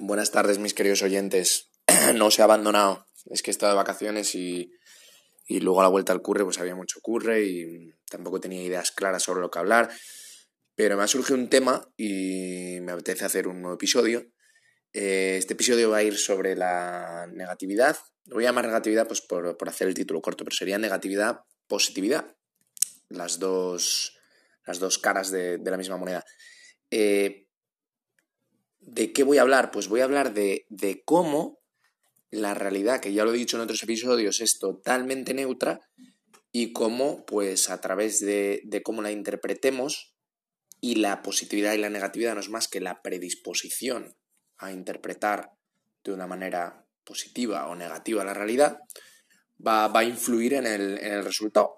Buenas tardes, mis queridos oyentes. no os he abandonado. Es que he estado de vacaciones y, y luego a la vuelta al curre pues había mucho curre y tampoco tenía ideas claras sobre lo que hablar. Pero me ha surgido un tema y me apetece hacer un nuevo episodio. Eh, este episodio va a ir sobre la negatividad. Lo voy a llamar negatividad pues por, por hacer el título corto, pero sería negatividad, positividad. Las dos, las dos caras de, de la misma moneda. Eh, ¿De qué voy a hablar? Pues voy a hablar de, de cómo la realidad, que ya lo he dicho en otros episodios, es totalmente neutra y cómo, pues a través de, de cómo la interpretemos, y la positividad y la negatividad no es más que la predisposición a interpretar de una manera positiva o negativa la realidad, va, va a influir en el, en el resultado.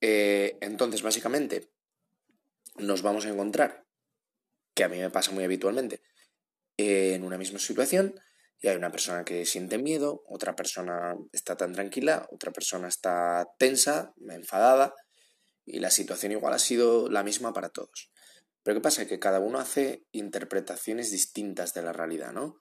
Eh, entonces, básicamente, nos vamos a encontrar, que a mí me pasa muy habitualmente, en una misma situación y hay una persona que siente miedo, otra persona está tan tranquila, otra persona está tensa, enfadada y la situación igual ha sido la misma para todos. Pero ¿qué pasa? Que cada uno hace interpretaciones distintas de la realidad, ¿no?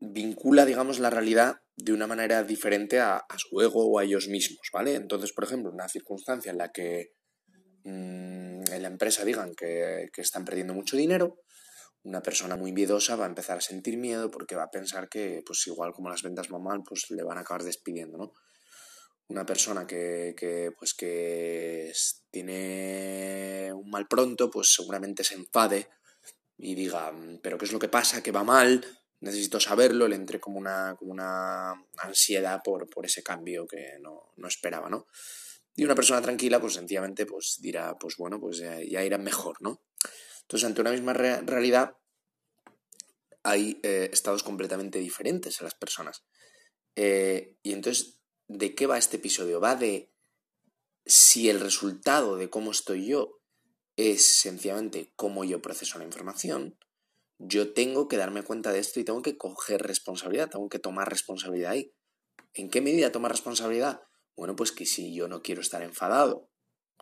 Vincula, digamos, la realidad de una manera diferente a, su ego o a ellos mismos, ¿vale? Entonces, por ejemplo, una circunstancia en la que mmm, en la empresa digan que, que están perdiendo mucho dinero, una persona muy miedosa va a empezar a sentir miedo porque va a pensar que, pues igual como las ventas van mal, pues le van a acabar despidiendo, ¿no? Una persona que, que pues que tiene un mal pronto, pues seguramente se enfade y diga, pero ¿qué es lo que pasa? Que va mal, necesito saberlo, le entre como una, como una ansiedad por, por ese cambio que no, no esperaba, ¿no? Y una persona tranquila, pues sencillamente pues dirá, pues bueno, pues ya, ya irá mejor, ¿no? Entonces, ante una misma re realidad, hay eh, estados completamente diferentes en las personas. Eh, y entonces, ¿de qué va este episodio? Va de si el resultado de cómo estoy yo es sencillamente cómo yo proceso la información, yo tengo que darme cuenta de esto y tengo que coger responsabilidad, tengo que tomar responsabilidad ahí. ¿En qué medida tomar responsabilidad? Bueno, pues que si yo no quiero estar enfadado,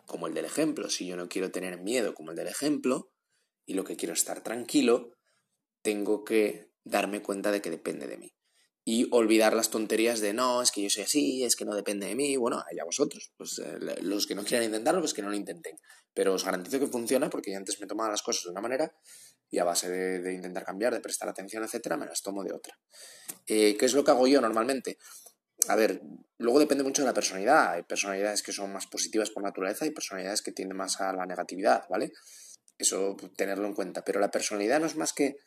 como el del ejemplo, si yo no quiero tener miedo, como el del ejemplo, y lo que quiero es estar tranquilo, tengo que darme cuenta de que depende de mí. Y olvidar las tonterías de no, es que yo soy así, es que no depende de mí. Bueno, allá vosotros. Pues eh, los que no quieran intentarlo, pues que no lo intenten. Pero os garantizo que funciona porque yo antes me tomaba las cosas de una manera y a base de, de intentar cambiar, de prestar atención, etcétera, me las tomo de otra. Eh, ¿Qué es lo que hago yo normalmente? A ver, luego depende mucho de la personalidad. Hay personalidades que son más positivas por naturaleza y personalidades que tienden más a la negatividad, ¿vale? Eso tenerlo en cuenta. Pero la personalidad no es más que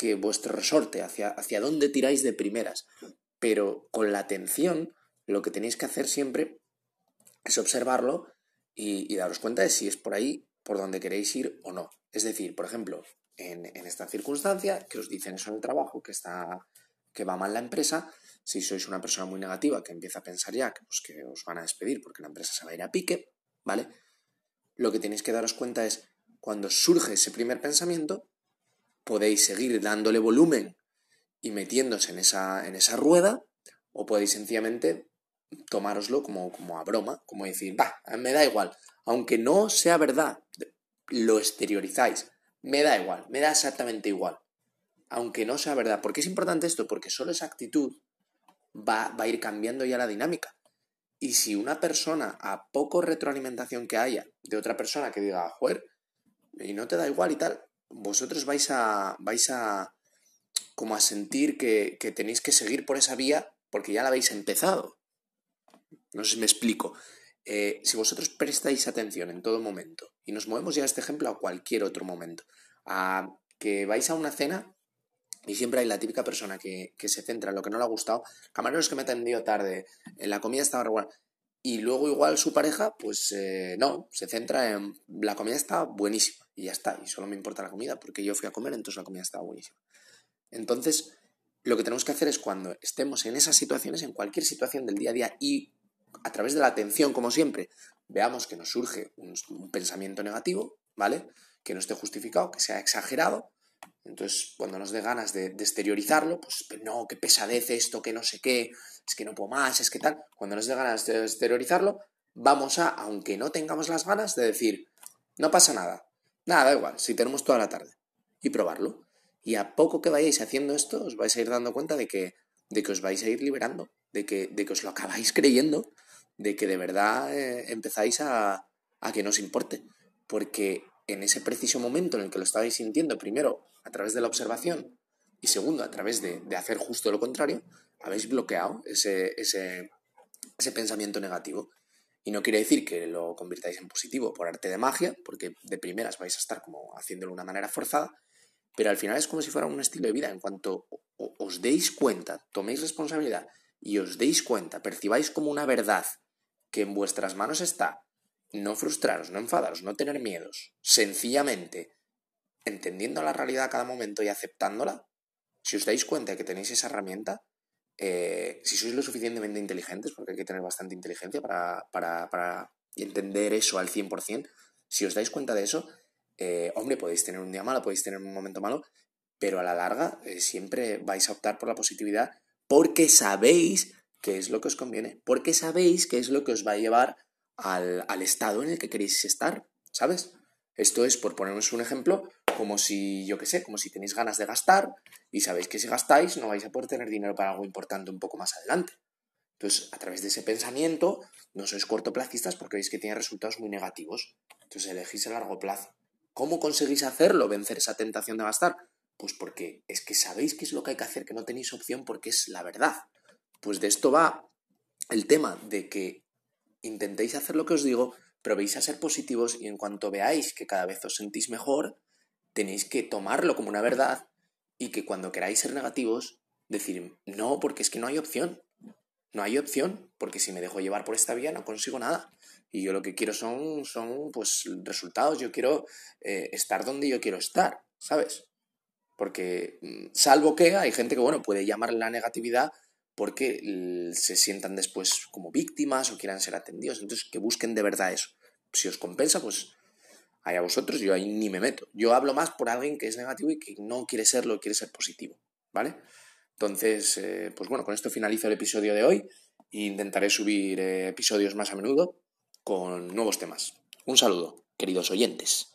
que vuestro resorte, hacia, hacia dónde tiráis de primeras. Pero con la atención, lo que tenéis que hacer siempre es observarlo y, daros cuenta de si es por ahí por donde queréis ir o no. Es decir, por ejemplo, en, en, esta circunstancia, que os dicen eso en el trabajo, que, está, que va mal la empresa, si sois una persona muy negativa que empieza a pensar ya que, pues, que os van a despedir porque la empresa se va a ir a pique, ¿vale? Lo que tenéis que daros cuenta es cuando surge ese primer pensamiento, podéis seguir dándole volumen y metiéndose en esa, en esa rueda, o podéis sencillamente tomároslo como, como a broma, como decir, va, me da igual, aunque no sea verdad, lo exteriorizáis, me da igual, me da exactamente igual, aunque no sea verdad. ¿Por qué es importante esto? Porque solo esa actitud va, va a ir cambiando ya la dinámica. Y si una persona, a poco retroalimentación que haya de otra persona que diga, joder, y no te da igual y tal, vosotros vais a, vais a, como a sentir que, que tenéis que seguir por esa vía porque ya la habéis empezado. No sé si me explico. Eh, si vosotros prestáis atención en todo momento, y nos movemos ya a este ejemplo a cualquier otro momento, a que vais a una cena y siempre hay la típica persona que, que se centra en lo que no le ha gustado, camareros que me ha atendido tarde, en la comida estaba regular, y luego igual su pareja, pues eh, no, se centra en la comida está buenísima y ya está, y solo me importa la comida porque yo fui a comer, entonces la comida estaba buenísima. Entonces, lo que tenemos que hacer es cuando estemos en esas situaciones, en cualquier situación del día a día y a través de la atención, como siempre, veamos que nos surge un, un pensamiento negativo, ¿vale? Que no esté justificado, que sea exagerado, entonces, cuando nos dé ganas de, exteriorizarlo, pues no, qué pesadez esto, que no sé qué, es que no puedo más, es que tal. Cuando nos dé ganas de exteriorizarlo, vamos a, aunque no tengamos las ganas, de decir, no pasa nada, nada, da igual, si tenemos toda la tarde, y probarlo. Y a poco que vayáis haciendo esto, os vais a ir dando cuenta de que, de que os vais a ir liberando, de que, de que os lo acabáis creyendo, de que de verdad eh, empezáis a, a que no os importe. Porque en ese preciso momento en el que lo estabais sintiendo, primero a través de la observación y segundo a través de, de hacer justo lo contrario, habéis bloqueado ese, ese, ese pensamiento negativo. Y no quiere decir que lo convirtáis en positivo por arte de magia, porque de primeras vais a estar como haciéndolo de una manera forzada, pero al final es como si fuera un estilo de vida. En cuanto os deis cuenta, toméis responsabilidad y os deis cuenta, percibáis como una verdad que en vuestras manos está, no frustraros, no enfadaros, no tener miedos, sencillamente entendiendo la realidad a cada momento y aceptándola, si os dais cuenta de que tenéis esa herramienta, eh, si sois lo suficientemente inteligentes, porque hay que tener bastante inteligencia para, para, para entender eso al 100%, si os dais cuenta de eso, eh, hombre, podéis tener un día malo, podéis tener un momento malo, pero a la larga eh, siempre vais a optar por la positividad porque sabéis qué es lo que os conviene, porque sabéis qué es lo que os va a llevar al, al estado en el que queréis estar, ¿sabes? Esto es, por ponernos un ejemplo, como si, yo qué sé, como si tenéis ganas de gastar y sabéis que si gastáis no vais a poder tener dinero para algo importante un poco más adelante. Entonces, a través de ese pensamiento, no sois cortoplacistas porque veis que tiene resultados muy negativos. Entonces, elegís a largo plazo. ¿Cómo conseguís hacerlo, vencer esa tentación de gastar? Pues porque es que sabéis qué es lo que hay que hacer, que no tenéis opción porque es la verdad. Pues de esto va el tema de que intentéis hacer lo que os digo, pero veis a ser positivos y en cuanto veáis que cada vez os sentís mejor, tenéis que tomarlo como una verdad y que cuando queráis ser negativos, decir, no, porque es que no hay opción. No hay opción, porque si me dejo llevar por esta vía no consigo nada. Y yo lo que quiero son, son pues, resultados. Yo quiero eh, estar donde yo quiero estar, ¿sabes? Porque, mm, salvo que hay gente que, bueno, puede llamar la negatividad porque se sientan después como víctimas o quieran ser atendidos. Entonces, que busquen de verdad eso. Si os compensa, pues a vosotros, yo ahí ni me meto. Yo hablo más por alguien que es negativo y que no quiere serlo, quiere ser positivo, ¿vale? Entonces, eh, pues bueno, con esto finalizo el episodio de hoy e intentaré subir eh, episodios más a menudo con nuevos temas. Un saludo, queridos oyentes.